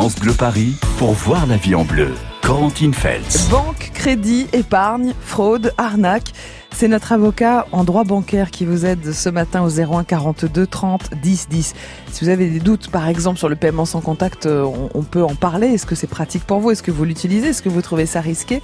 France Bleu Paris pour voir la vie en bleu. Corentine Feltz. Banque, crédit, épargne, fraude, arnaque. C'est notre avocat en droit bancaire qui vous aide ce matin au 01 42 30 10 10. Si vous avez des doutes, par exemple, sur le paiement sans contact, euh, on, peut en parler. Est-ce que c'est pratique pour vous? Est-ce que vous l'utilisez? Est-ce que vous trouvez ça risqué?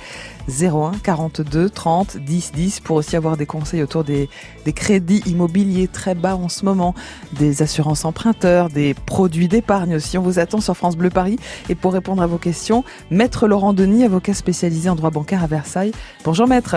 01 42 30 10 10 pour aussi avoir des conseils autour des, des crédits immobiliers très bas en ce moment, des assurances emprunteurs, des produits d'épargne aussi. On vous attend sur France Bleu Paris. Et pour répondre à vos questions, Maître Laurent Denis, avocat spécialisé en droit bancaire à Versailles. Bonjour Maître.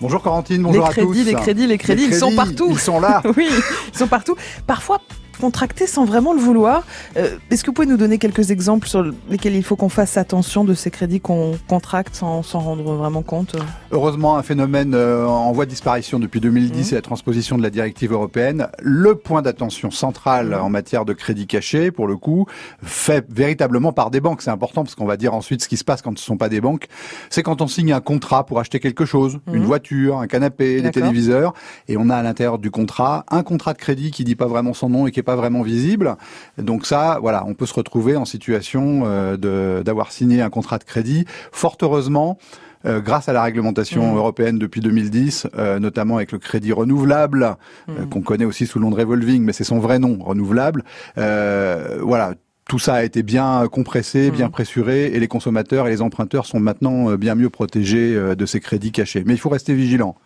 Bonjour Corentine, bonjour à tous. Les crédits, les crédits, ils sont partout. Ils sont là. oui, ils sont partout. Parfois contracter sans vraiment le vouloir. Euh, est-ce que vous pouvez nous donner quelques exemples sur lesquels il faut qu'on fasse attention de ces crédits qu'on contracte sans s'en rendre vraiment compte Heureusement, un phénomène euh, en voie de disparition depuis 2010 mmh. et la transposition de la directive européenne. Le point d'attention central mmh. en matière de crédit caché, pour le coup, fait véritablement par des banques. C'est important parce qu'on va dire ensuite ce qui se passe quand ce ne sont pas des banques. C'est quand on signe un contrat pour acheter quelque chose, une mmh. voiture, un canapé, des téléviseurs, et on a à l'intérieur du contrat un contrat de crédit qui dit pas vraiment son nom et qui est pas vraiment visible. Donc ça, voilà, on peut se retrouver en situation euh, d'avoir signé un contrat de crédit. Fort heureusement, euh, grâce à la réglementation mmh. européenne depuis 2010, euh, notamment avec le crédit renouvelable, mmh. qu'on connaît aussi sous le nom de revolving, mais c'est son vrai nom, renouvelable. voilà, tout ça a été bien compressé, mmh. bien pressuré, et les consommateurs et les emprunteurs sont maintenant bien mieux protégés de ces crédits cachés. Mais il faut rester vigilant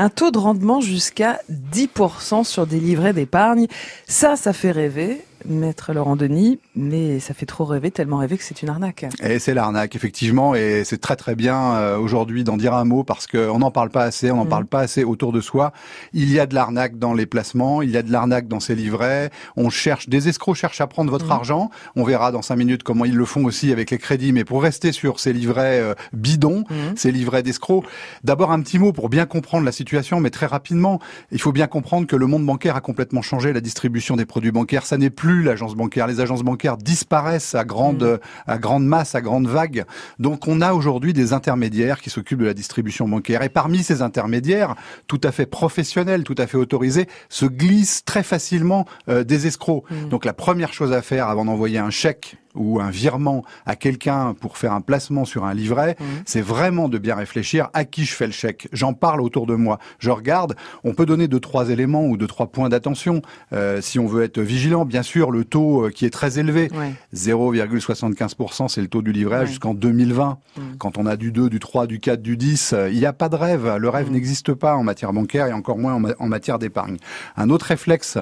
un taux de rendement jusqu'à 10% sur des livrets d'épargne. Ça, ça fait rêver. Maître Laurent Denis, mais ça fait trop rêver, tellement rêver que c'est une arnaque. Et c'est l'arnaque, effectivement, et c'est très très bien euh, aujourd'hui d'en dire un mot parce qu'on n'en parle pas assez, on n'en mm. parle pas assez autour de soi. Il y a de l'arnaque dans les placements, il y a de l'arnaque dans ces livrets. On cherche, des escrocs cherchent à prendre votre mm. argent. On verra dans cinq minutes comment ils le font aussi avec les crédits, mais pour rester sur ces livrets euh, bidons, mm. ces livrets d'escrocs, d'abord un petit mot pour bien comprendre la situation, mais très rapidement, il faut bien comprendre que le monde bancaire a complètement changé, la distribution des produits bancaires, ça n'est plus l'agence bancaire. Les agences bancaires disparaissent à grande, mm. à grande masse, à grande vague. Donc on a aujourd'hui des intermédiaires qui s'occupent de la distribution bancaire. Et parmi ces intermédiaires, tout à fait professionnels, tout à fait autorisés, se glissent très facilement euh, des escrocs. Mm. Donc la première chose à faire avant d'envoyer un chèque ou un virement à quelqu'un pour faire un placement sur un livret, mmh. c'est vraiment de bien réfléchir à qui je fais le chèque. J'en parle autour de moi. Je regarde. On peut donner deux trois éléments ou deux trois points d'attention euh, si on veut être vigilant. Bien sûr, le taux euh, qui est très élevé, 0,75%, c'est le taux du livret jusqu'en 2020. Mmh. Quand on a du 2, du 3, du 4, du 10, euh, il n'y a pas de rêve. Le rêve mmh. n'existe pas en matière bancaire et encore moins en, matière d'épargne. Un autre réflexe,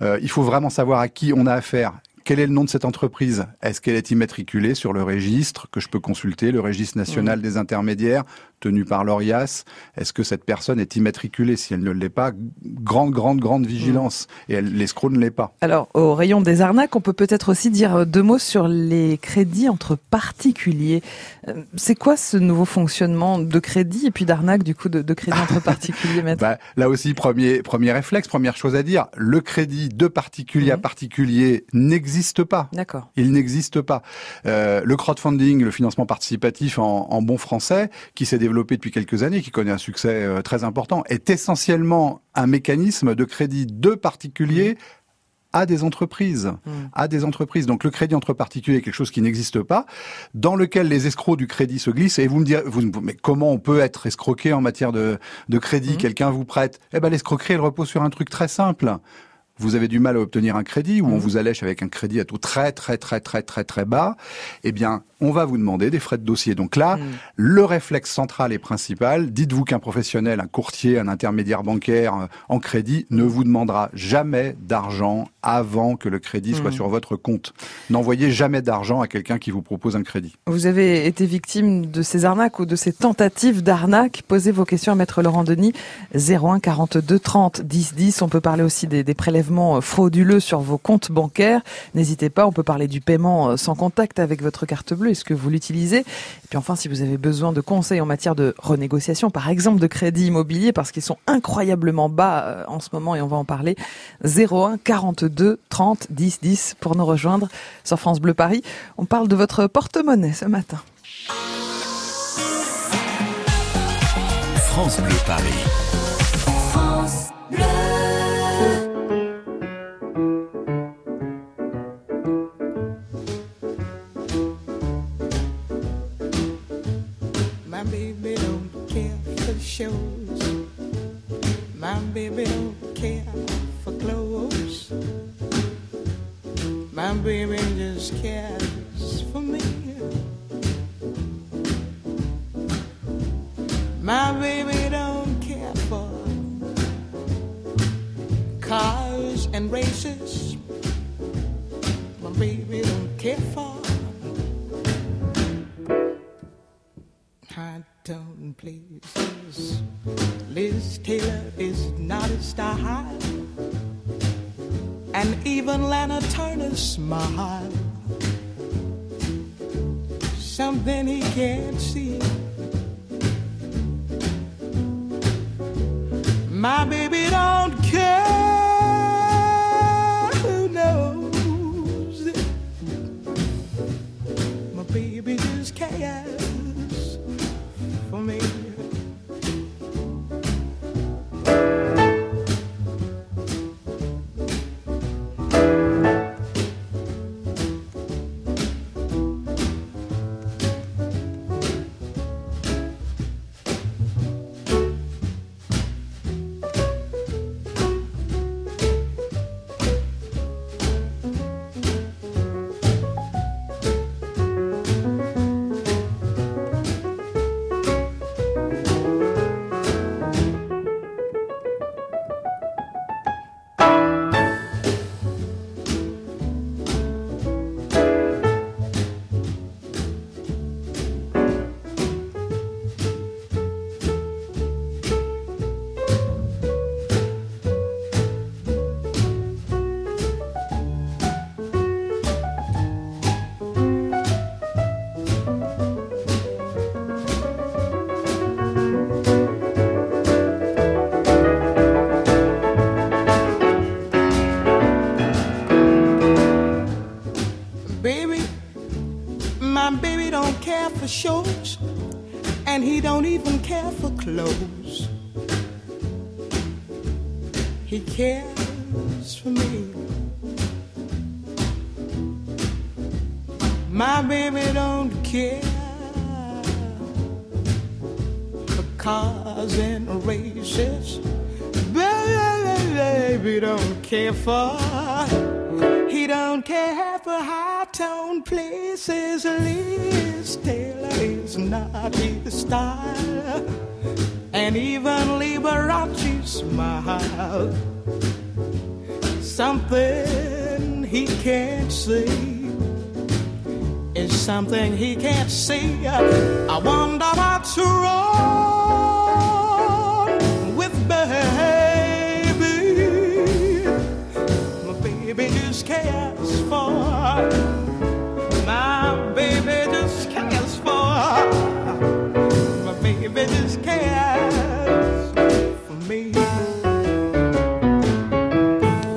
il faut vraiment savoir à qui on a affaire. Quel est le nom de cette entreprise? Est-ce qu'elle est immatriculée sur le registre que je peux consulter, le registre national des intermédiaires tenu par l'ORIAS? Est-ce que cette personne est immatriculée? Si elle ne l'est pas, grande, grande, grande vigilance. Et l'escroc ne l'est pas. Alors, au rayon des arnaques, on peut peut-être aussi dire deux mots sur les crédits entre particuliers. Euh, c'est quoi ce nouveau fonctionnement de crédit et puis d'arnaque, du coup, de, de crédit entre particuliers, maître? Bah, Là aussi, premier, premier réflexe, première chose à dire, le crédit de particulier à mhm. particulier n'existe n'existe pas. D'accord. Il n'existe pas. Euh, le crowdfunding, le financement participatif en, bon français, qui s'est développé depuis quelques années, qui connaît un succès euh, très important, est essentiellement un mécanisme de crédit de particuliers mmh. à des entreprises, mmh. à des entreprises. Donc le crédit entre particuliers est quelque chose qui n'existe pas, dans lequel les escrocs du crédit se glissent. Et vous me direz, vous, mais comment on peut être escroqué en matière de, de crédit? Mmh. Quelqu'un vous prête Eh ben l'escroquerie, elle repose sur un truc très simple vous avez du mal à obtenir un crédit ou on mmh. vous allèche avec un crédit à taux très très très très très très bas, eh bien, on va vous demander des frais de dossier. Donc là, mmh. le réflexe central et principal, dites-vous qu'un professionnel, un courtier, un intermédiaire bancaire euh, en crédit ne vous demandera jamais d'argent avant que le crédit soit mmh. sur votre compte. N'envoyez jamais d'argent à quelqu'un qui vous propose un crédit. Vous avez été victime de ces arnaques ou de ces tentatives d'arnaque. Posez vos questions à Maître Laurent Denis, 01 42 30 10 10. On peut parler aussi des, des prélèvements frauduleux sur vos comptes bancaires, n'hésitez pas, on peut parler du paiement euh, sans contact avec votre carte bleue, est-ce que vous l'utilisez? Et puis enfin, si vous avez besoin de conseils en matière de renégociation, par exemple de crédit immobilier, parce qu'ils sont incroyablement bas euh, en ce moment et on va en parler, 01 42 02 30 10 10 pour nous rejoindre sur France Bleu Paris. On parle de votre porte-monnaie ce matin. France Bleu Paris. France Bleu. My baby don't care for shows. My baby me. My baby don't care for cars and races. My baby don't care for high tone places. Liz Taylor is not a style, and even Lana Turner's smile. Something he can't see. My baby don't care cars and races. Baby don't care for. He don't care for high tone places. Liz Taylor is not his style. And even Liberace smile. Something he can't see is something he can't see. I wonder what's wrong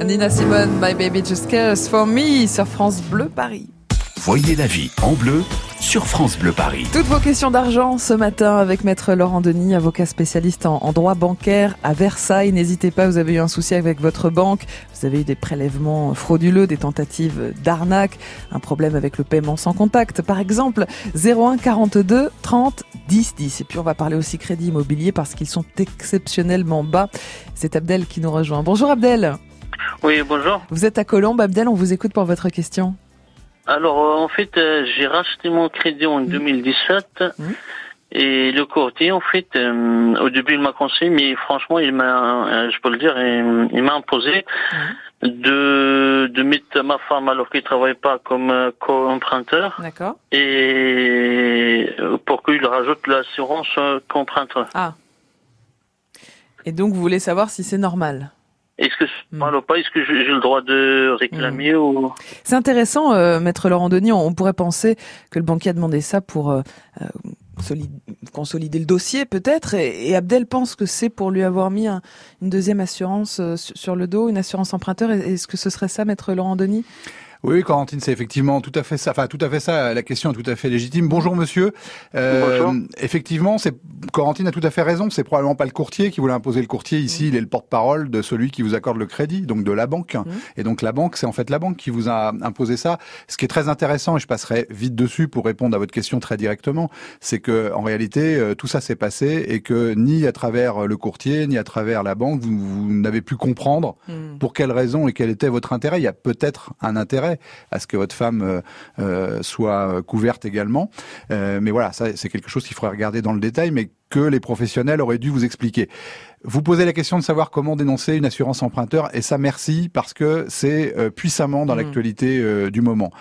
Nina Simone, My Baby Just Cares For Me sur France Bleu Paris. Voyez la vie en bleu sur France Bleu Paris. Toutes vos questions d'argent ce matin avec Maître Laurent Denis, avocat spécialiste en, en droit bancaire à Versailles. N'hésitez pas, vous avez eu un souci avec votre banque, vous avez eu des prélèvements frauduleux, des tentatives d'arnaque, un problème avec le paiement sans contact. Par exemple, 01 42 30 10 10. Et puis on va parler aussi crédit immobilier parce qu'ils sont exceptionnellement bas. C'est Abdel qui nous rejoint. Bonjour Abdel. Oui, bonjour. Vous êtes à Colombe, Abdel, on vous écoute pour votre question. Alors, euh, en fait, euh, j'ai racheté mon crédit en 2017 Mhm. et le courtier, en fait, euh, au début, il m'a conseillé, mais franchement, il m'a, euh, je peux le dire, il, il m'a imposé de, de mettre ma femme alors qu'il travaille pas comme euh, co-emprunteur D'accord. et pour qu'il rajoute l'assurance qu'emprunteur. Ah. Et donc vous voulez savoir si c'est normal? Est-ce que ou pas Est-ce que j'ai le droit de réclamer ou C'est intéressant, euh, Maître Laurent Denis. On, on pourrait penser que le banquier a demandé ça pour euh, euh, soli- consolider le dossier, peut-être. Et, et Abdel pense que c'est pour lui avoir mis un- une deuxième assurance euh, sur sur le dos, une assurance emprunteur. Est- Est-ce que ce serait ça, Maître Laurent Denis Oui, Corentine, c'est effectivement tout à fait ça. Enfin, tout à fait ça. La question est tout à fait légitime. Bonjour, monsieur. Euh, Bonjour. Effectivement, c'est Corentine a tout à fait raison. C'est probablement pas le courtier qui voulait imposer le courtier. Ici, il est le porte-parole de celui qui vous accorde le crédit, donc de la banque. Et donc la banque, c'est en fait la banque qui vous a imposé ça. Ce qui est très intéressant, et je passerai vite dessus pour répondre à votre question très directement, c'est que en réalité, euh, tout ça s'est passé et que ni à travers le courtier, ni à travers la banque, vous, vous n'avez pu comprendre pour quelles raisons et quel était votre intérêt. Il y a peut-être un intérêt intérêt à ce que votre femme euh, euh, soit couverte également. mais voilà, ça c'est quelque chose qu'il faudrait regarder dans le détail, mais que les professionnels auraient dû vous expliquer. Vous posez la question de savoir comment dénoncer une assurance emprunteur, et ça merci parce que c'est puissamment dans mmh. l'actualité du moment.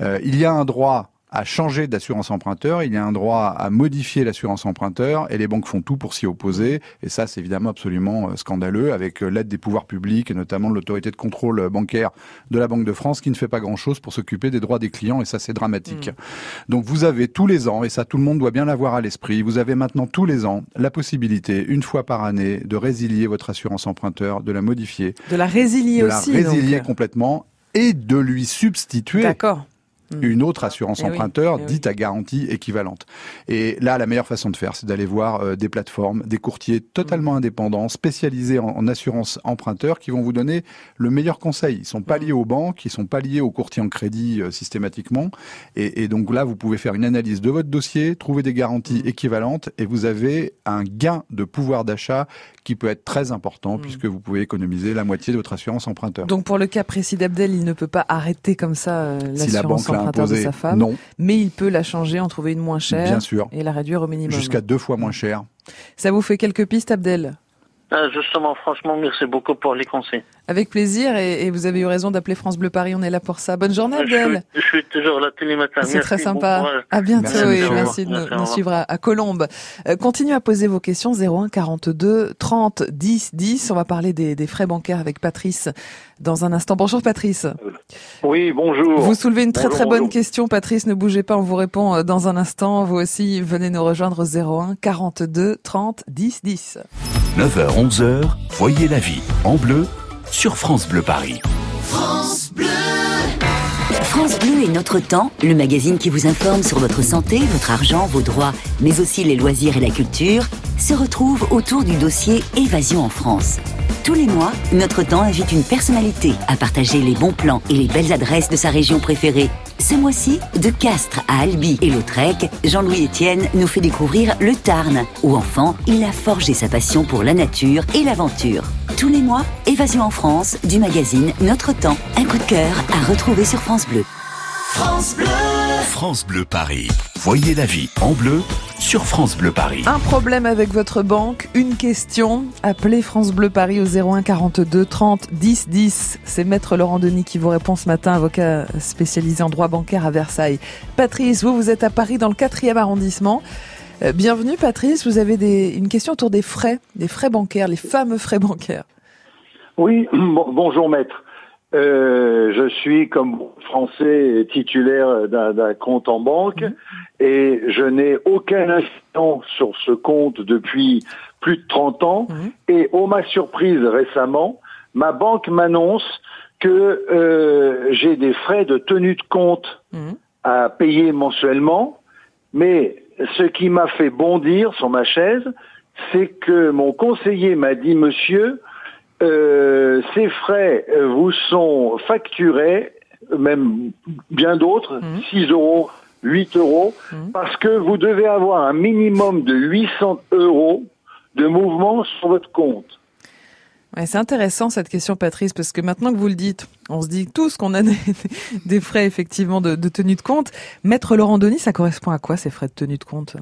il y a un droit à changer d'assurance emprunteur, il y a un droit à modifier l'assurance emprunteur et les banques font tout pour s'y opposer et ça c'est évidemment absolument euh, scandaleux avec euh, l'aide des pouvoirs publics et notamment de l'autorité de contrôle euh, bancaire de la Banque de France qui ne fait pas grand-chose pour s'occuper des droits des clients et ça c'est dramatique. Mmh. Donc vous avez tous les ans et ça tout le monde doit bien l'avoir à l'esprit, vous avez maintenant tous les ans la possibilité une fois par année de résilier votre assurance emprunteur, de la modifier, de la résilier aussi, de la résilier complètement et de lui substituer D'accord. Une autre assurance eh emprunteur eh dite à garantie équivalente. Et là, la meilleure façon de faire, c'est d'aller voir euh, des plateformes, des courtiers totalement hmm. indépendants, spécialisés en, assurance emprunteur, qui vont vous donner le meilleur conseil. Ils sont pas hmm. liés aux banques, ils sont pas liés aux courtiers en crédit euh, systématiquement. Et, et, donc là, vous pouvez faire une analyse de votre dossier, trouver des garanties équivalentes, et vous avez un gain de pouvoir d'achat qui peut être très important puisque vous pouvez économiser la moitié de votre assurance emprunteur. Donc pour le cas précis d'Abdel, il ne peut pas arrêter comme ça euh, l'assurance emprunteur de sa femme. Non. Mais il peut la changer, en trouver une moins chère. Bien sûr. Et la réduire au minimum. Jusqu'à deux fois moins chère. Ça vous fait quelques pistes, Abdel? Ah, justement, franchement, merci beaucoup pour les conseils. Avec plaisir, et, vous avez eu raison d'appeler France Bleu Paris, on est là pour ça. Bonne journée, Abdel. Je, suis, toujours là tous les matins. C'est très sympa. à bientôt et merci de nous, suivre à, Colombe. Euh, continuez à poser vos questions 01 42 30 10 10. On va parler des, des frais bancaires avec Patrice dans un instant. Bonjour Patrice. Oui, bonjour. Vous soulevez une très très bonne question, Patrice. Ne bougez pas, on vous répond euh, dans un instant. Vous aussi, venez nous rejoindre 01 42 30 10 10. 9h, 11h, voyez la vie en bleu sur France Bleu Paris. France Bleu France Bleu est notre temps, le magazine qui vous informe sur votre santé, votre argent, vos droits, mais aussi les loisirs et la culture, se retrouve autour du dossier Évasion en France. Tous les mois, notre temps invite une personnalité à partager les bons plans et les belles adresses de sa région préférée. Ce mois-ci, de Castres à Albi et Lautrec, Jean-Louis Etienne nous fait découvrir le Tarn, où enfant, il a forgé sa passion pour la nature et l'aventure. Tous les mois, Évasion en France, du magazine Notre Temps. Un coup de cœur à retrouver sur France Bleu. France Bleu France Bleu Paris. Voyez la vie en bleu sur France Bleu Paris. Un problème avec votre banque, une question, appelez France Bleu Paris au 01 42 30 10 10. C'est Maître Laurent Denis qui vous répond ce matin, avocat spécialisé en droit bancaire à Versailles. Patrice, vous, vous êtes à Paris dans le 4e arrondissement. Euh, bienvenue Patrice, vous avez des, une question autour des frais, des frais bancaires, les fameux frais bancaires. Oui, bonjour maître. Euh, je suis comme français titulaire d'un compte en banque mhm. et je n'ai aucun instant sur ce compte depuis plus de 30 ans mhm. et au ma surprise récemment, ma banque m'annonce que euh, j'ai des frais de tenue de compte mhm. à payer mensuellement, mais ce qui m'a fait bondir sur ma chaise, c'est que mon conseiller m'a dit, monsieur, euh, ces frais euh, vous sont facturés, même bien d'autres, 6 mmh. euros, 8 euros, mmh. parce que vous devez avoir un minimum de 800 euros de mouvement sur votre compte. Ouais, c'est intéressant cette question, Patrice, parce que maintenant que vous le dites, on se dit tous qu'on a des, frais effectivement de, tenue de compte. Maître Laurent Denis, ça correspond à quoi ces frais de tenue de compte?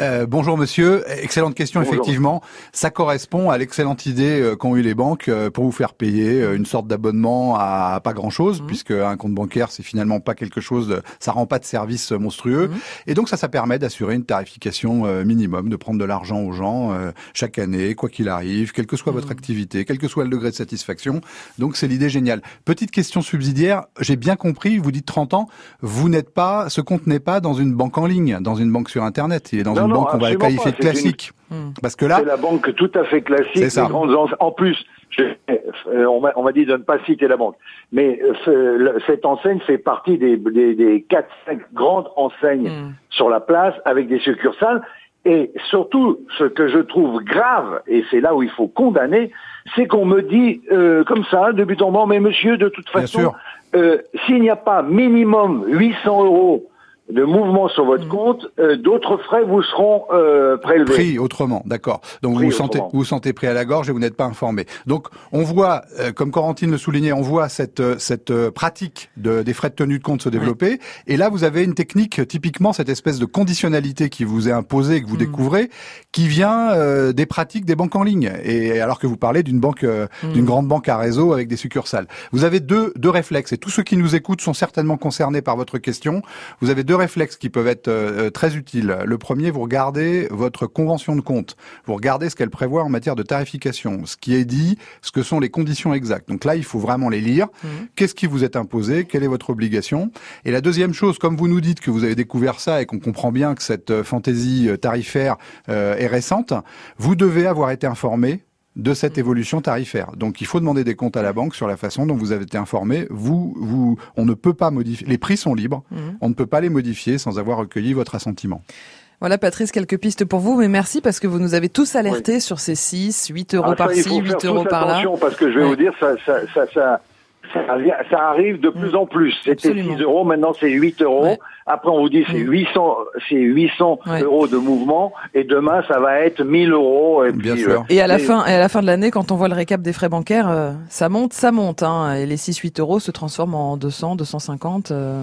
Euh, Bonjour monsieur, excellente question effectivement. Ça correspond à l'excellente idée euh, qu'ont eu les banques euh, pour vous faire payer une sorte d'abonnement à pas grand-chose, mmh. puisque un compte bancaire c'est finalement pas quelque chose, de, ça rend pas de service monstrueux. Mmh. Et donc ça, ça permet d'assurer une tarification minimum, de prendre de l'argent aux gens chaque année, quoi qu'il arrive, quelle que soit votre mmh. activité quel que soit le degré de satisfaction. Donc c'est l'idée géniale. Petite question subsidiaire, j'ai bien compris, vous dites 30 ans, vous n'êtes pas, ce compte n'est pas dans une banque en ligne, dans une banque sur Internet, il est dans une banque qu'on va qualifier de classique. Hmm. Parce que là, c'est la banque tout à fait classique. Ça. En plus, euh, on m'a dit de ne pas citer la banque, mais euh, cette enseigne fait partie des, des, 4-5 grandes enseignes hmm. sur la place avec des succursales. Et surtout, ce que je trouve grave, et c'est là où il faut condamner, c'est qu'on me dit euh, comme ça, de but en blanc, mais monsieur, de toute façon, euh, s'il n'y a pas minimum 800 euros de mouvement sur votre Mhm. compte, euh, d'autres frais vous seront euh, prélevés. Pris autrement, d'accord. Donc vous Pris vous sentez, autrement. vous vous sentez pris à la gorge et vous n'êtes pas informé. Donc on voit, euh, comme Corentine le soulignait, on voit cette euh, cette euh, pratique de, des frais de tenue de compte se développer. Et là, vous avez une technique, typiquement cette espèce de conditionnalité qui vous est imposée, que vous Mhm. découvrez, qui vient euh, des pratiques des banques en ligne. Et alors que vous parlez d'une banque, euh, Mhm. d'une grande banque à réseau avec des succursales. Vous avez deux deux réflexes. Et tous ceux qui nous écoutent sont certainement concernés par votre question. Vous avez deux réflexes qui peuvent être euh, très utiles. Le premier, vous regardez votre convention de compte. Vous regardez ce qu'elle prévoit en matière de tarification, ce qui est dit, ce que sont les conditions exactes. Donc là, il faut vraiment les lire. Mhm. Qu'est-ce qui vous est imposé? Quelle est votre obligation? Et la deuxième chose, comme vous nous dites que vous avez découvert ça et qu'on comprend bien que cette euh, fantaisie euh, tarifaire euh, est récente, vous devez avoir été informé de cette évolution tarifaire. Donc il faut demander des comptes à la banque sur la façon dont vous avez été informé. Vous, vous, on ne peut pas modifier. Les prix sont libres. Mhm. On ne peut pas les modifier sans avoir recueilli votre assentiment. Voilà, Patrice, quelques pistes pour vous, mais merci parce que vous nous avez tous alertés sur ces 6, 8 euros Ah, ça, par-ci, faut 8 faire euros tous par là. attention parce que je vais vous dire, ça, ça, ça, ça, ça, arrive- ça arrive de plus Mm. en plus. C'était Absolument. 6 euros, maintenant c'est 8 euros. Ouais. Après, on vous dit c'est Mm. 800, c'est 800 Ouais. euros de mouvement et demain ça va être 1000 euros. Et Bien puis, sûr. euh, Et à la fin, et à la fin de l'année, quand on voit le récap des frais bancaires, euh, ça monte, ça monte, hein, et les 6-8 euros se transforment en 200, 250, euh,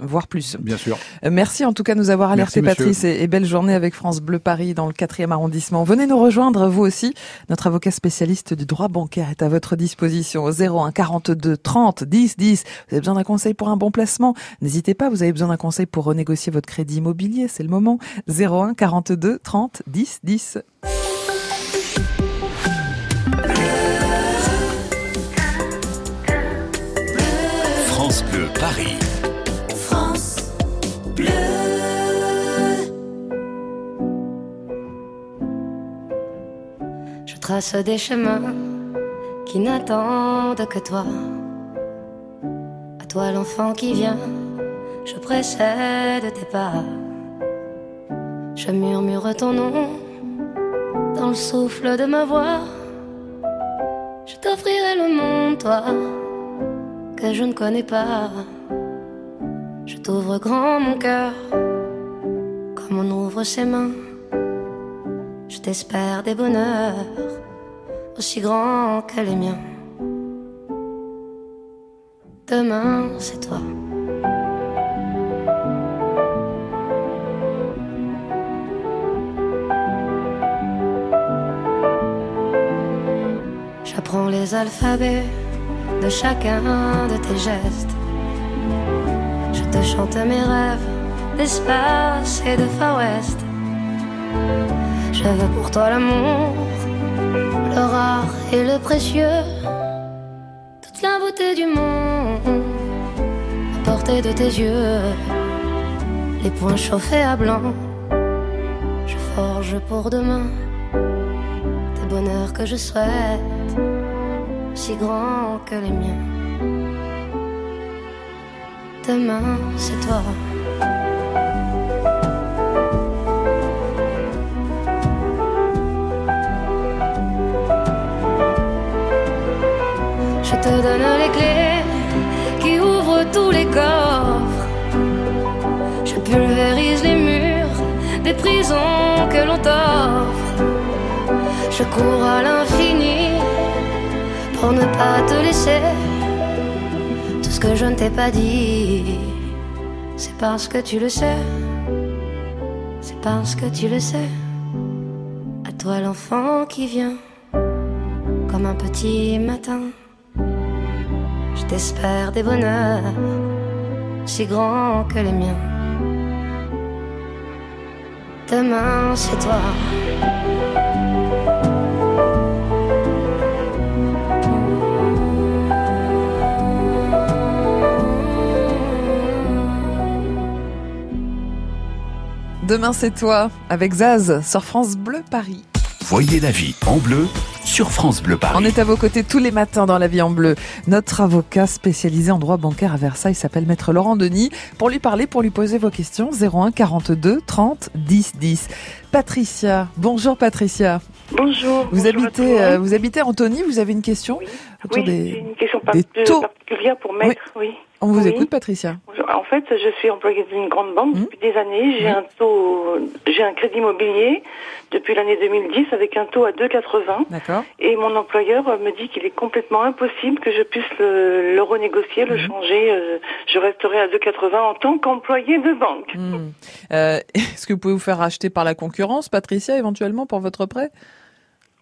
voire plus. Bien sûr. Euh, Merci en tout cas de nous avoir alerté, Merci, Patrice, et, et belle journée avec France Bleu Paris dans le 4e arrondissement. Venez nous rejoindre, vous aussi. Notre avocat spécialiste du droit bancaire est à votre disposition au 01 42 30 10 10. Vous avez besoin d'un conseil pour un bon placement? N'hésitez pas, vous avez besoin d'un conseil pour renégocier votre crédit immobilier, c'est le moment. 01 42 30 10 10. France Bleu Paris. Je trace des chemins qui n'attendent que toi. Toi l'enfant qui vient, je précède tes pas. Je murmure ton nom dans le souffle de ma voix. Je t'offrirai le monde, toi, que je ne connais pas. Je t'ouvre grand mon cœur, comme on ouvre ses mains. Je t'espère des bonheurs aussi grands que les miens. Demain, c'est toi. J'apprends les alphabets de chacun de tes gestes. Je te chante mes rêves d'espace et de Far. Je veux pour toi l'amour, le rare et le précieux, toute la beauté du monde, de tes yeux, les poings chauffés à blanc. Je forge pour demain des bonheurs que je souhaite, si grands que les miens. Demain, c'est toi. Je te donne les clés Je pulvérise les murs des prisons que l'on t'offre. Je cours à l'infini pour ne pas te laisser. Tout ce que je ne t'ai pas dit, c'est parce que tu le sais. C'est parce que tu le sais. À toi l'enfant qui vient comme un petit matin. Je t'espère des bonheurs si grands que les miens. Demain, c'est toi. Demain c'est toi, avec Zaz, sur France Bleu Paris. Voyez la vie en bleu sur France Bleu On Paris. est à vos côtés tous les matins dans la vie en bleu. Notre avocat spécialisé en droit bancaire à Versailles s'appelle Maître Laurent Denis. Pour lui parler, pour lui poser vos questions, 01 42 30 10 10. Patricia, bonjour Patricia. Bonjour. Vous bonjour habitez, euh, vous habitez Antony, vous avez une question Oui. autour Oui, des... une question par- des taux. particulière pour maître, oui. On vous Oui. écoute, Patricia. En fait, je suis employée d'une grande banque Mhm. depuis des années. J'ai un taux, j'ai un crédit immobilier depuis l'année 2010 avec un taux à 2,80. D'accord. Et mon employeur me dit qu'il est complètement impossible que je puisse le, le renégocier, le changer. euh, je resterai à 2,80 en tant qu'employé de banque. Euh, Est-ce que vous pouvez vous faire racheter par la concurrence, Patricia, éventuellement, pour votre prêt?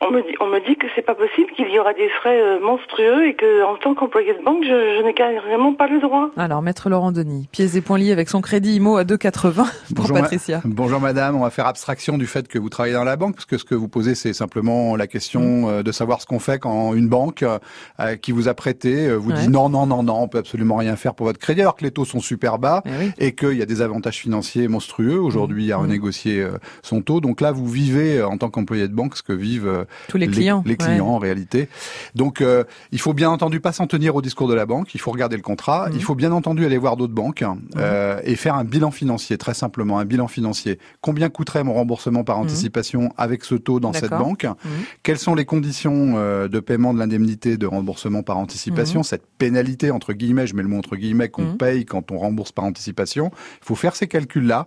On me dit, on me dit que c'est pas possible, qu'il y aura des frais euh, monstrueux et que en tant qu'employé de banque, je, je n'ai carrément pas le droit. Alors, Maître Laurent Denis, pièces et points liés avec son crédit IMO à 2,80 pour Bonjour, ma- Patricia. Bonjour madame, on va faire abstraction du fait que vous travaillez dans la banque, parce que ce que vous posez, c'est simplement la question euh, de savoir ce qu'on fait quand une banque euh, qui vous a prêté vous Ouais. dit non, non, non, non, on peut absolument rien faire pour votre crédit, alors que les taux sont super bas Eh oui. et qu'il y a des avantages financiers monstrueux aujourd'hui à Mhm. renégocier euh, son taux. Donc là, vous vivez euh, en tant qu'employé de banque ce que vivent euh, Tous les clients. les clients en réalité. Donc euh, il faut bien entendu pas s'en tenir au discours de la banque, il faut regarder le contrat, Mhm. il faut bien entendu aller voir d'autres banques euh, et faire un bilan financier, très simplement, un bilan financier. Combien coûterait mon remboursement par Mhm. anticipation avec ce taux dans cette banque? Mhm. Quelles sont les conditions euh, de paiement de l'indemnité de remboursement par anticipation, Mhm. cette pénalité entre guillemets, je mets le mot entre guillemets, qu'on Mhm. paye quand on rembourse par anticipation Il faut faire ces calculs-là.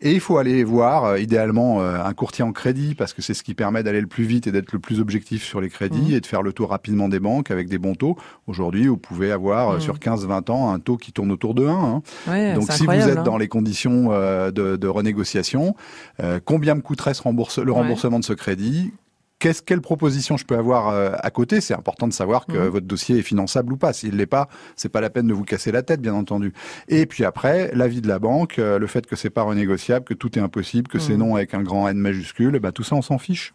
Et il faut aller voir, euh, idéalement, euh, un courtier en crédit, parce que c'est ce qui permet d'aller le plus vite et d'être le plus objectif sur les crédits Mhm. et de faire le tour rapidement des banques avec des bons taux. Aujourd'hui, vous pouvez avoir, euh, Mhm. sur 15-20 ans, un taux qui tourne autour de 1. hein. Ouais, Donc si vous êtes hein. dans les conditions euh, de, de renégociation, euh, combien me coûterait ce rembourse, le Ouais. remboursement de ce crédit? Qu'est-ce, quelle proposition je peux avoir euh, à côté? C'est important de savoir que Mhm. votre dossier est finançable ou pas. S'il l'est pas, c'est pas la peine de vous casser la tête, bien entendu. Et puis après, l'avis de la banque, euh, le fait que c'est pas renégociable, que tout est impossible, que c'est Mhm. non avec un grand N majuscule, bah tout ça on s'en fiche.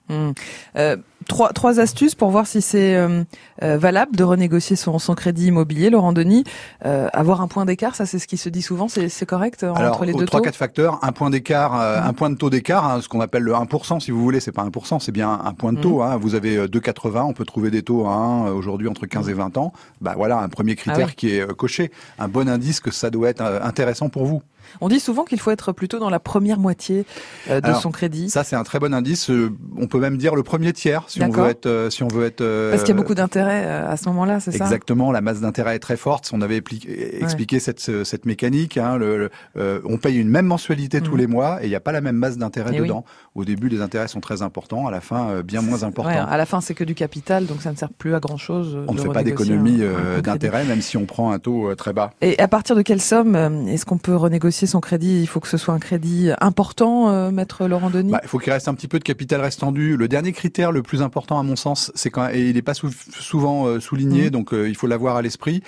Euh, trois, trois astuces pour voir si c'est euh, euh, valable de renégocier son, son crédit immobilier, Laurent Denis. Avoir un point d'écart, ça c'est ce qui se dit souvent, c'est correct Alors, entre les deux trois taux quatre facteurs, un point d'écart, un point de taux d'écart, hein, ce qu'on appelle le 1%, si vous voulez, c'est pas 1%, c'est bien un point de taux. Mhm. Hein. Vous avez euh, 2,80, on peut trouver des taux à 1 euh, aujourd'hui entre 15 et 20 ans. Bah voilà, un premier critère Ah oui. qui est euh, coché, un bon indice que ça doit être euh, intéressant pour vous. On dit souvent qu'il faut être plutôt dans la première moitié euh, de Alors, son crédit. Ça, c'est un très bon indice. Euh, On peut même dire le premier tiers, si on veut être, euh, si on veut être. Parce qu'il y a beaucoup d'intérêt à ce moment-là, c'est ça? Exactement, la masse d'intérêt est très forte. On avait expliqué cette, ce- cette mécanique, hein, le, le- on paye une même mensualité tous Mhm. les mois et il n'y a pas la même masse d'intérêt Eh oui. dedans. Au début, les intérêts sont très importants, à la fin, bien moins importants. Ouais, à la fin, c'est que du capital, donc ça ne sert plus à grand chose. on ne fait pas d'économie d'intérêt, même si on prend un taux très bas. Et à partir de quelle somme est-ce qu'on peut renégocier son crédit Il faut que ce soit un crédit important, euh, maître Laurent Denis Bah, il faut qu'il reste un petit peu de capital restendu. Le dernier critère le plus important, à mon sens, c'est quand et il n'est pas sou- souvent euh, souligné, Mhm. donc euh, il faut l'avoir à l'esprit.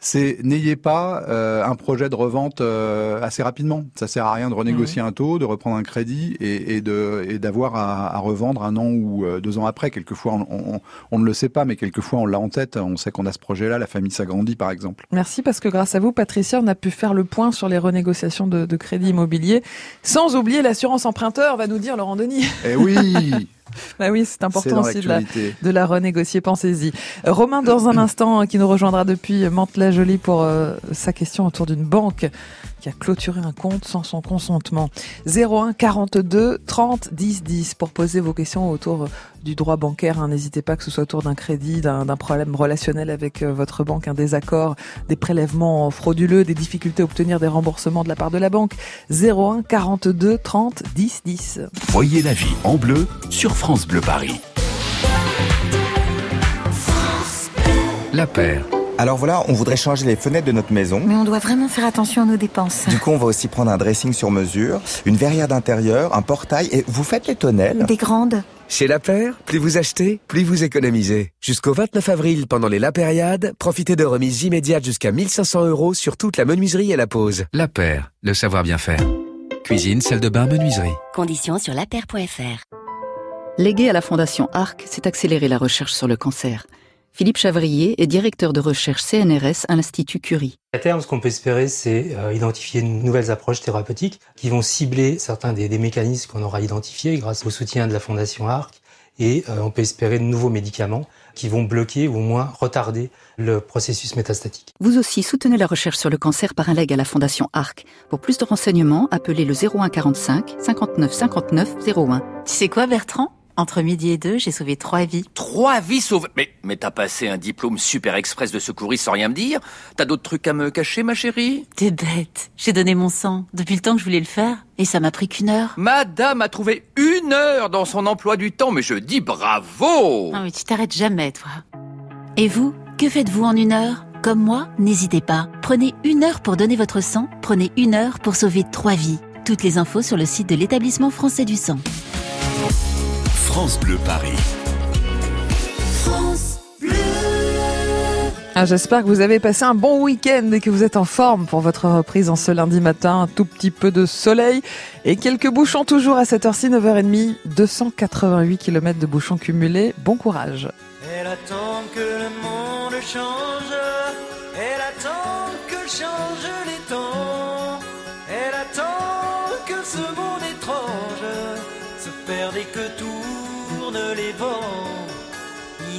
C'est n'ayez pas euh, un projet de revente euh, assez rapidement. Ça sert à rien de renégocier un taux, de reprendre un crédit et, et de et d'avoir à, à revendre un an ou euh, deux ans après. Quelquefois, on, on, on ne le sait pas, mais quelquefois on l'a en tête. On sait qu'on a ce projet-là, la famille s'agrandit, par exemple. Merci parce que grâce à vous, Patricia, on a pu faire le point sur les renégociations de, de crédit immobilier, sans oublier l'assurance emprunteur, va nous dire Laurent Denis. Eh oui, Bah oui, c'est important aussi de la, l'actualité. de la renégocier, pensez-y. Romain, dans un instant, euh, qui nous rejoindra depuis Mantes-la-Jolie pour euh, sa question autour d'une banque clôturé un compte sans son consentement. 01 42 30 10 10 pour poser vos questions autour euh, du droit bancaire. hein. N'hésitez pas que ce soit autour d'un crédit, d'un d'un problème relationnel avec euh, votre banque, un désaccord, des prélèvements frauduleux, des difficultés à obtenir des remboursements de la part de la banque. 01 42 30 10 10. Voyez la vie en bleu sur France Bleu Paris. La paire. Alors voilà, on voudrait changer les fenêtres de notre maison. Mais on doit vraiment faire attention à nos dépenses. Du coup, on va aussi prendre un dressing sur mesure, une verrière d'intérieur, un portail et vous faites les tonnelles. Des grandes. Chez La Paire, plus vous achetez, plus vous économisez. Jusqu'au 29 avril, pendant les La Périades, profitez de remises immédiates jusqu'à 1500 euros sur toute la menuiserie et la pose. La paire, le savoir bien faire. Cuisine, salle de bain, menuiserie. Conditions sur lapaire.fr. Léguer à la Fondation ARC, c'est accélérer la recherche sur le cancer. Philippe Chavrier est directeur de recherche CNRS à l'Institut Curie. À terme, ce qu'on peut espérer, c'est euh, identifier de nouvelles approches thérapeutiques qui vont cibler certains des, des mécanismes qu'on aura identifiés grâce au soutien de la Fondation ARC. Et euh, on peut espérer de nouveaux médicaments qui vont bloquer ou au moins retarder le processus métastatique. Vous aussi soutenez la recherche sur le cancer par un leg à la Fondation ARC. Pour plus de renseignements, appelez le 01 45 59 59 01. Tu sais quoi, Bertrand? Entre midi et deux, j'ai sauvé trois vies. Trois vies sauvées Mais, mais t'as passé un diplôme super express de secouriste sans rien me dire T'as d'autres trucs à me cacher, ma chérie? T'es bête. J'ai donné mon sang depuis le temps que je voulais le faire. Et ça m'a pris qu'une heure. Madame a trouvé une heure dans son emploi du temps, mais je dis bravo Non mais tu t'arrêtes jamais, toi. Et vous, que faites-vous en une heure? Comme moi, n'hésitez pas. Prenez une heure pour donner votre sang. Prenez une heure pour sauver trois vies. Toutes les infos sur le site de l'établissement français du sang. France Bleu Paris. Ah, J'espère que vous avez passé un bon week-end et que vous êtes en forme pour votre reprise en ce lundi matin. Un tout petit peu de soleil et quelques bouchons toujours à cette heure-ci, 9h30. 288 km de bouchons cumulés. Bon courage. Elle attend que le monde change. Elle attend que changent les temps.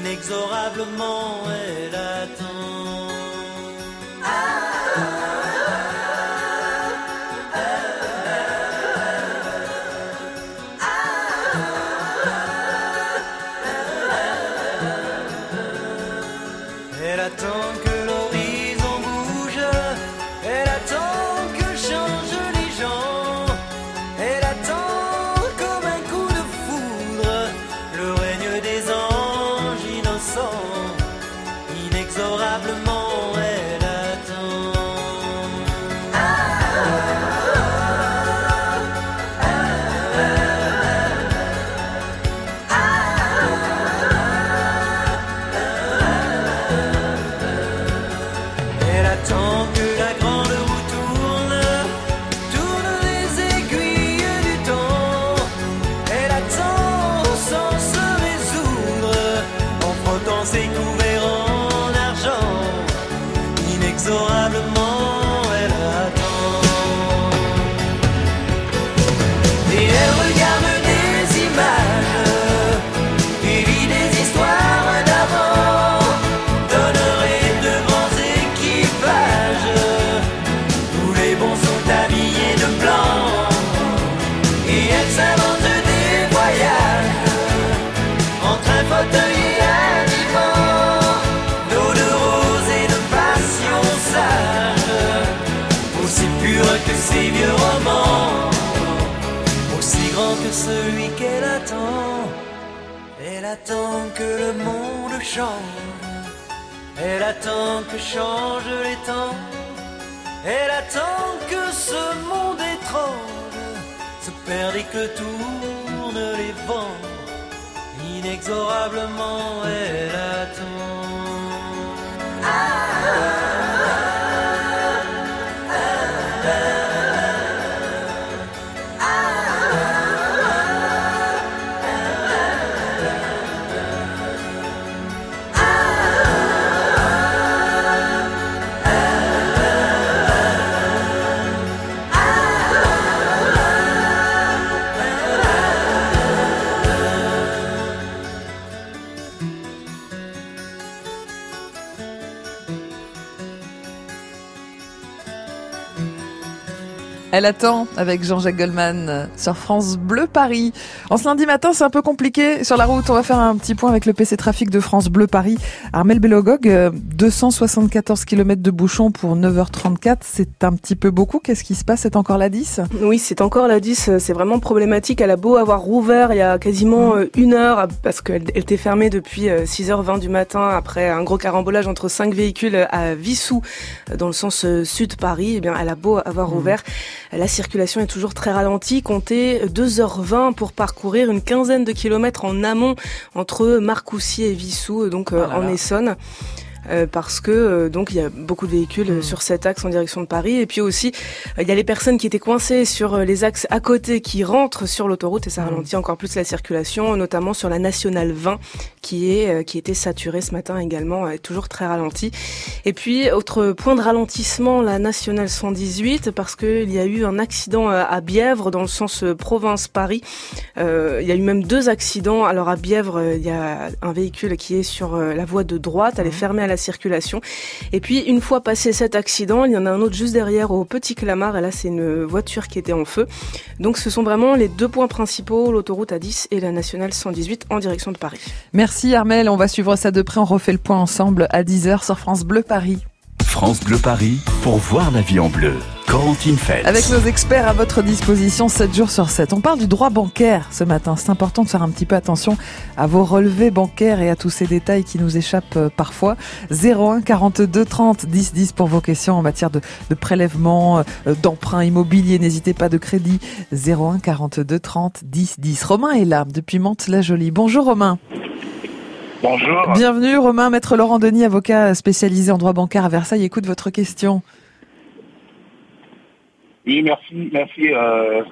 Inexorablement, elle attend. Attend que le monde change. Elle attend que changent les temps. Elle attend que ce monde étrange se perde et que tournent les vents. Inexorablement, elle attend. Elle attend avec Jean-Jacques Goldman euh, sur France Bleu Paris. En ce lundi matin, c'est un peu compliqué sur la route. On va faire un petit point avec le PC Trafic de France Bleu Paris. Armel Bélogog, euh, 274 km de bouchon pour 9h34. C'est un petit peu beaucoup. Qu'est-ce qui se passe? C'est encore la 10 Oui, c'est encore la 10. C'est vraiment problématique. Elle a beau avoir rouvert il y a quasiment euh, une heure parce qu'elle elle était fermée depuis euh, 6h20 du matin après un gros carambolage entre cinq véhicules à Vissou euh, dans le sens euh, sud Paris. Eh bien, elle a beau avoir rouvert. La circulation est toujours très ralentie. Comptez 2h20 pour parcourir une quinzaine de kilomètres en amont entre Marcoussis et Vissou, donc euh, Oh là en là. Essonne. Euh, parce que euh, donc il y a beaucoup de véhicules euh, sur cet axe en direction de Paris. Et puis aussi il y a les personnes qui étaient coincées sur les axes à côté qui rentrent sur l'autoroute et ça ralentit encore plus la circulation notamment sur la nationale 20 qui est qui était saturée ce matin également toujours très ralentie. Et puis autre point de ralentissement la nationale 118 parce que il y a eu un accident à Bièvre dans le sens province Paris il y a eu même deux accidents. Alors à Bièvre il y a un véhicule qui est sur la voie de droite elle est fermée à la circulation. Et puis une fois passé cet accident, il y en a un autre juste derrière au Petit Clamart et là c'est une voiture qui était en feu. Donc ce sont vraiment les deux points principaux, l'autoroute A10 et la nationale 118 en direction de Paris. Merci Armel, on va suivre ça de près, on refait le point ensemble à 10h sur France Bleu Paris. France Bleu Paris pour voir la vie en bleu. Feltz. Avec nos experts à votre disposition 7 jours sur 7. On parle du droit bancaire ce matin. C'est important de faire un petit peu attention à vos relevés bancaires et à tous ces détails qui nous échappent euh, parfois. 01 42 30 10 10 pour vos questions en matière de, de prélèvement, euh, d'emprunt immobilier. N'hésitez pas de crédit. 01 42 30 10 10. Romain est là depuis Mantes-la-Jolie. Bonjour Romain. Bonjour. Bienvenue Romain, maître Laurent Denis, avocat spécialisé en droit bancaire à Versailles. Écoute votre question. Oui, merci, merci euh,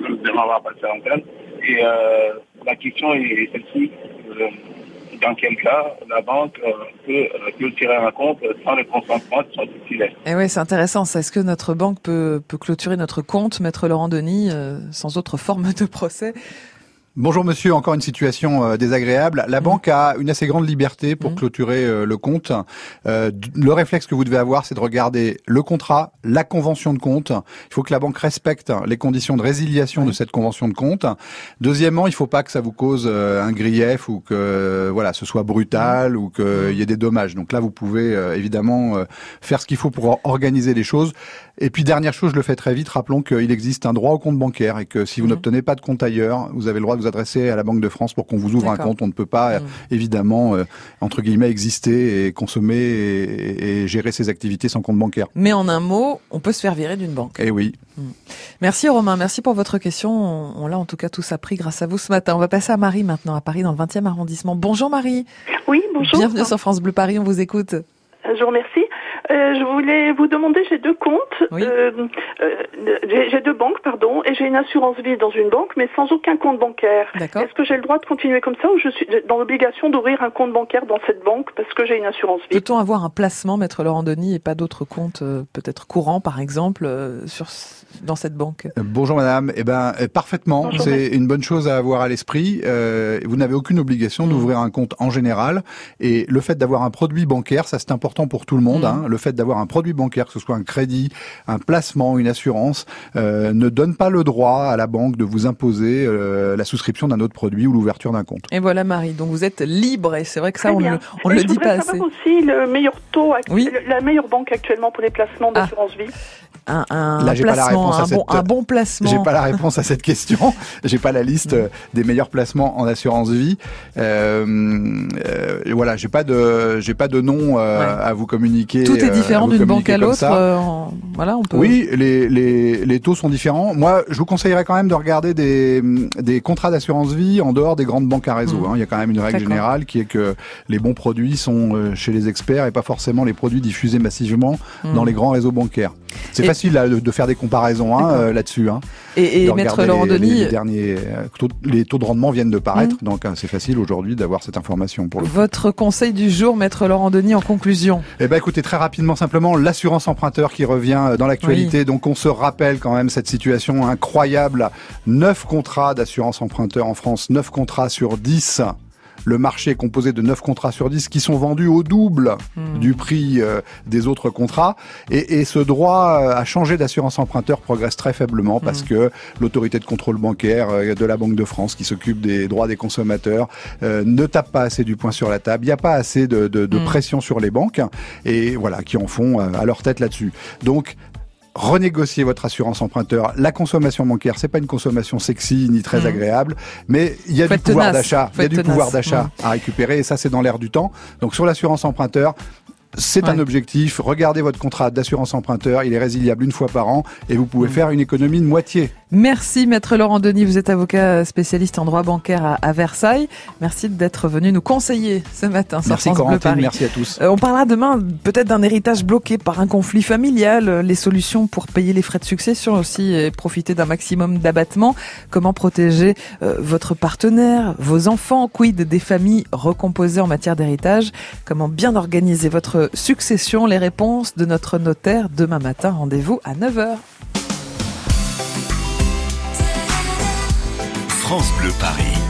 de m'avoir passé en plein. Et euh, la question est celle-ci. Euh, dans quel cas la banque euh, peut euh, clôturer un compte sans le consentement de son titulaire Et oui, c'est intéressant. Est-ce que notre banque peut, peut clôturer notre compte, maître Laurent Denis, euh, sans autre forme de procès? Bonjour monsieur, encore une situation euh, désagréable. La banque a une assez grande liberté pour clôturer euh, le compte. Euh, le réflexe que vous devez avoir, c'est de regarder le contrat, la convention de compte. Il faut que la banque respecte les conditions de résiliation de cette convention de compte. Deuxièmement, il ne faut pas que ça vous cause un grief ou que voilà, ce soit brutal ou qu'il y ait des dommages. Donc là, vous pouvez évidemment faire ce qu'il faut pour or- organiser les choses. Et puis dernière chose, je le fais très vite, rappelons qu'il existe un droit au compte bancaire et que si vous n'obtenez pas de compte ailleurs, vous avez le droit de vous adresser à la Banque de France pour qu'on vous ouvre un compte. On ne peut pas, euh, évidemment, euh, entre guillemets, exister et consommer et, et gérer ses activités sans compte bancaire. Mais en un mot, on peut se faire virer d'une banque. Eh oui. Merci Romain, merci pour votre question. On, on l'a en tout cas tous appris grâce à vous ce matin. On va passer à Marie maintenant, à Paris, dans le 20e arrondissement. Bonjour Marie. Oui, bonjour. Bienvenue sur France Bleu Paris, on vous écoute. Je vous remercie. Euh, je voulais vous demander, j'ai deux comptes, euh, euh, j'ai deux banques, pardon, et j'ai une assurance vie dans une banque, mais sans aucun compte bancaire. Est-ce que j'ai le droit de continuer comme ça ou je suis dans l'obligation d'ouvrir un compte bancaire dans cette banque parce que j'ai une assurance vie? Peut-on avoir un placement, maître Laurent Denis, et pas d'autres comptes, euh, peut-être courants par exemple, euh, sur, dans cette banque? Euh, Bonjour madame. Eh ben parfaitement. C'est une bonne chose à avoir à l'esprit. Euh, vous n'avez aucune obligation Mm. d'ouvrir un compte en général. Et le fait d'avoir un produit bancaire, ça c'est important pour tout le monde. Mm. hein. Le fait d'avoir un produit bancaire, que ce soit un crédit, un placement, une assurance, euh, ne donne pas le droit à la banque de vous imposer euh, la souscription d'un autre produit ou l'ouverture d'un compte. Et voilà Marie, donc vous êtes libre, et c'est vrai que ça on le, on le je dit voudrais pas savoir assez. aussi le meilleur taux, Oui. le- la meilleure banque actuellement pour les placements d'assurance vie. Un, un Là, la placement, un, bon, cette- un bon placement. J'ai pas la réponse à cette question. J'ai pas la liste euh, des meilleurs placements en assurance vie. Euh, euh, voilà, j'ai pas de, j'ai pas de nom euh, à vous communiquer. Tout est euh, différent d'une banque à l'autre. euh, Voilà, on peut. Oui, les, les, les taux sont différents. Moi, je vous conseillerais quand même de regarder des, des contrats d'assurance vie en dehors des grandes banques à réseau. Mhm. hein. Il y a quand même une règle générale qui est que les bons produits sont chez les experts et pas forcément les produits diffusés massivement Mhm. dans les grands réseaux bancaires. C'est facile là, de, de faire des comparaisons hein, euh, là-dessus. Hein. Et- et De Maître Laurent les, Denis- les, derniers euh, taux, les taux de rendement viennent de paraître, Mhm. donc hein, c'est facile aujourd'hui d'avoir cette information pour le coup. Votre conseil du jour, maître Laurent Denis, en conclusion. Eh ben écoutez très rapidement simplement l'assurance emprunteur qui revient euh, dans l'actualité. Donc on se rappelle quand même cette situation incroyable. Neuf contrats d'assurance emprunteur en France, neuf contrats sur 10. Le marché est composé de 9 contrats sur 10 qui sont vendus au double du prix euh, des autres contrats. Et, et ce droit euh, à changer d'assurance emprunteur progresse très faiblement parce que l'autorité de contrôle bancaire euh, de la Banque de France qui s'occupe des droits des consommateurs euh, ne tape pas assez du poing sur la table. Il n'y a pas assez de, de, de Mm. pression sur les banques et voilà qui en font euh, à leur tête là-dessus. Donc renégocier votre assurance emprunteur. La consommation bancaire, c'est pas une consommation sexy ni très Mhm. agréable, mais il y a Faut du pouvoir d'achat. Il y a du tenace. pouvoir d'achat Mhm. à récupérer et ça c'est dans l'air du temps. Donc sur l'assurance emprunteur, c'est un objectif. Regardez votre contrat d'assurance emprunteur, il est résiliable une fois par an et vous Mhm. pouvez faire une économie de moitié. Merci, maître Laurent Denis. Vous êtes avocat spécialiste en droit bancaire à, à Versailles. Merci d'être venu nous conseiller ce matin sur Merci France Bleu Paris. merci à tous. Euh, on parlera demain peut-être d'un héritage bloqué par un conflit familial, euh, les solutions pour payer les frais de succession aussi et profiter d'un maximum d'abattement. Comment protéger euh, votre partenaire, vos enfants, quid des familles recomposées en matière d'héritage? Comment bien organiser votre succession? Les réponses de notre notaire demain matin. Rendez-vous à 9h. France Bleu Paris.